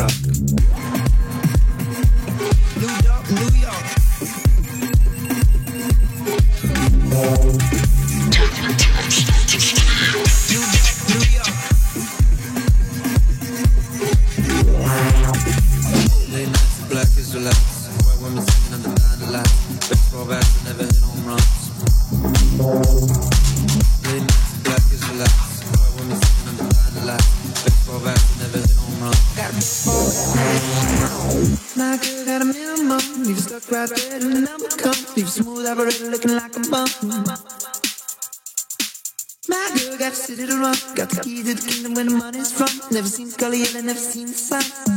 rock. seen Scully and I've seen sun.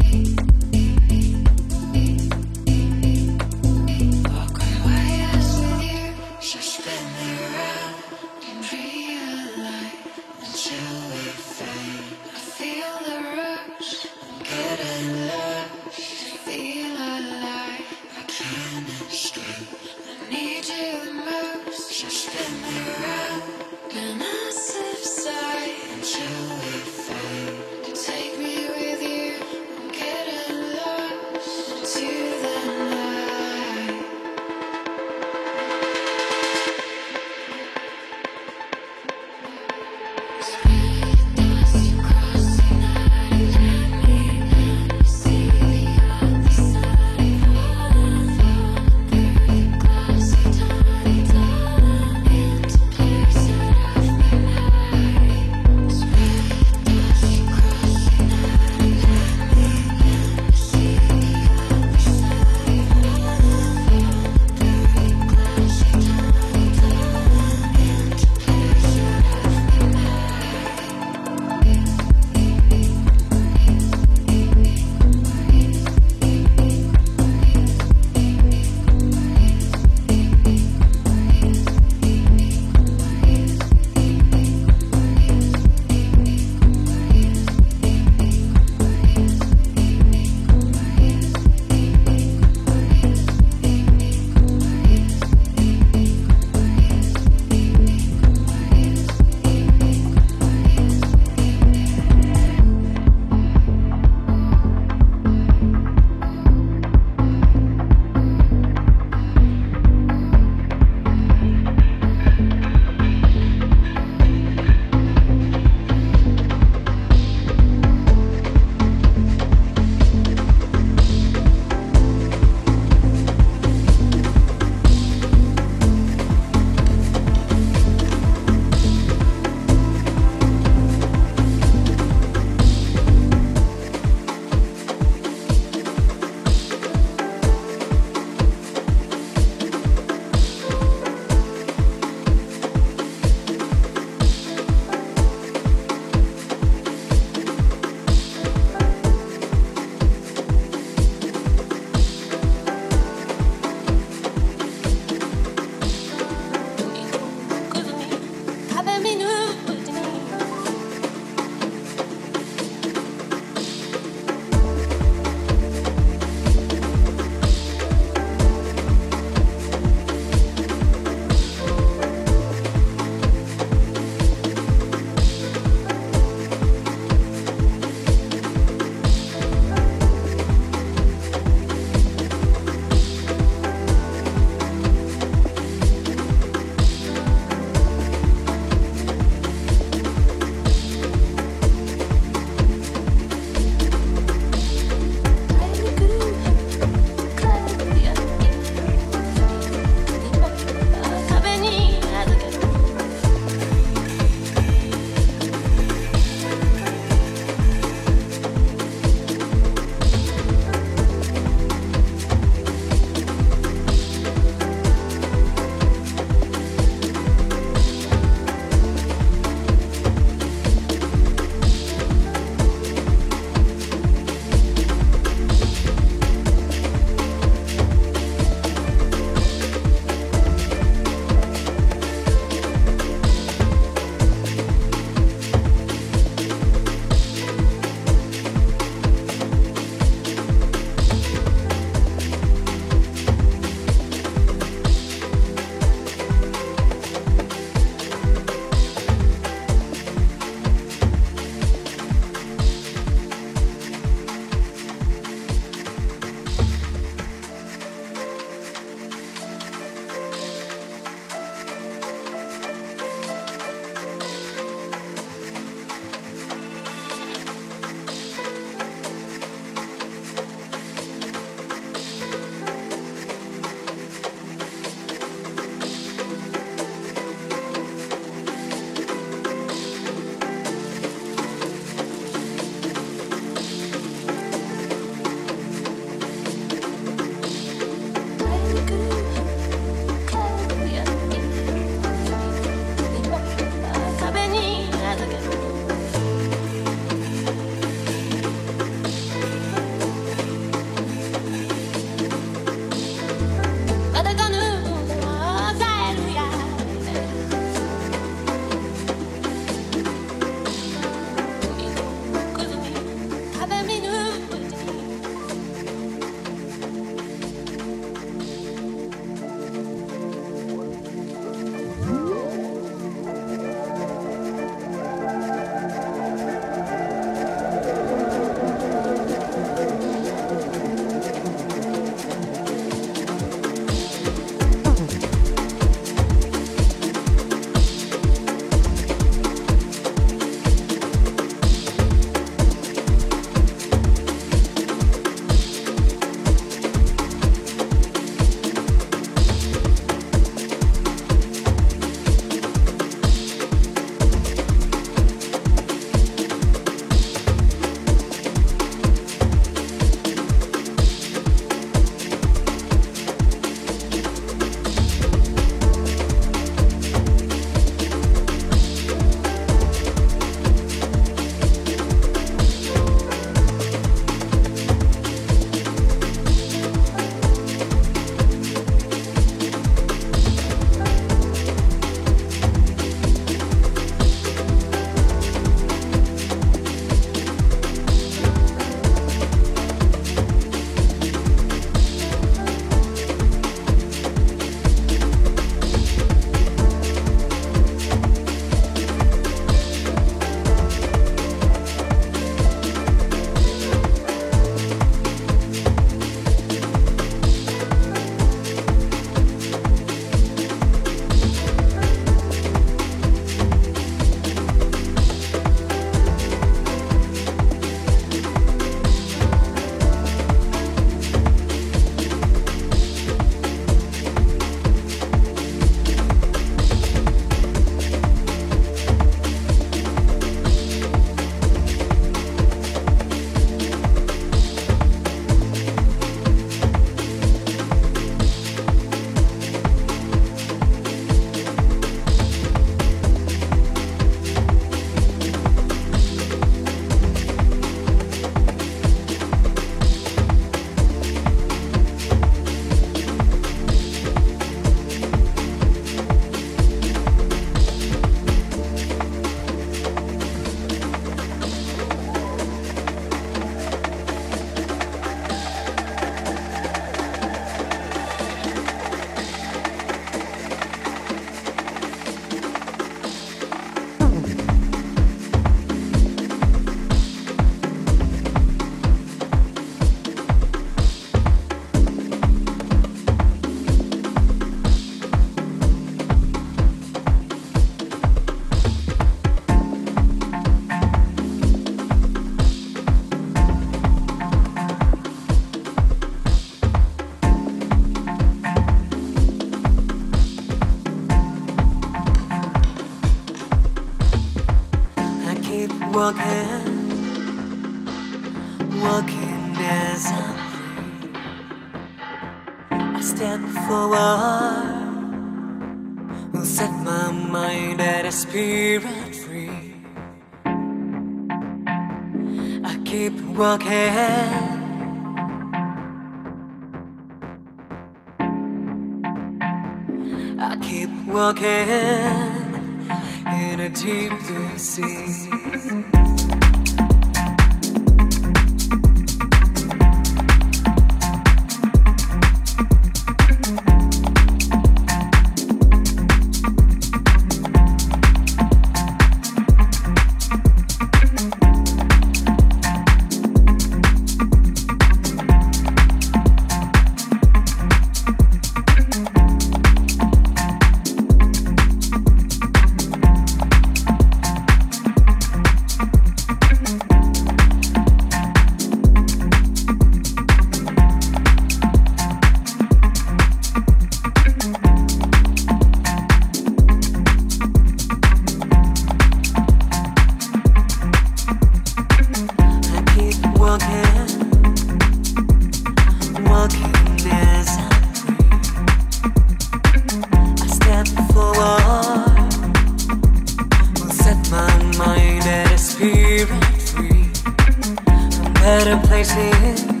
better place here